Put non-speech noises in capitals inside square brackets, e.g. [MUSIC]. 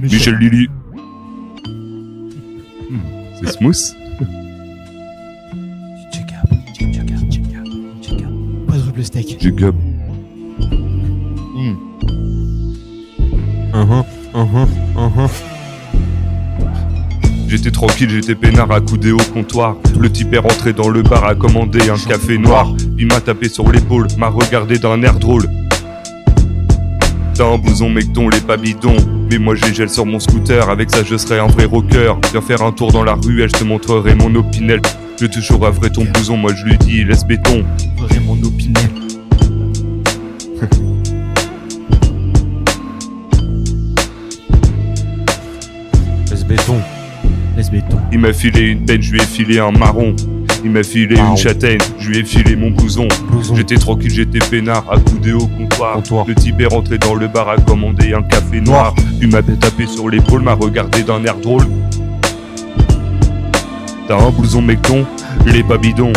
Michel Lily. Hmm, C'est smooth. Quadruple steak. Jacob. Uh-huh, uh-huh, uh-huh. J'étais tranquille, j'étais peinard accoudé au comptoir. Le type est rentré dans le bar, a commandé un café noir. Il m'a tapé sur l'épaule, m'a regardé d'un air drôle. T'as un blouson mec ton les pas bidons Mais moi j'ai gel sur mon scooter Avec ça je serai un vrai rocker Viens faire un tour dans la ruelle Je te montrerai mon opinel Je toujours vrai ton blouson Moi je lui dis laisse béton Vraiment opinel. [LAUGHS] Laisse béton. Laisse béton. Il m'a filé une peine, je lui ai filé un marron. Il m'a filé Marron. une châtaigne, je lui ai filé mon blouson. J'étais tranquille, j'étais peinard, accoudé au comptoir. Comptoir. Le type est rentré dans le bar, a commandé un café noir. Il m'a tapé sur l'épaule, m'a regardé d'un air drôle. T'as un blouson mecton, les pas bidons.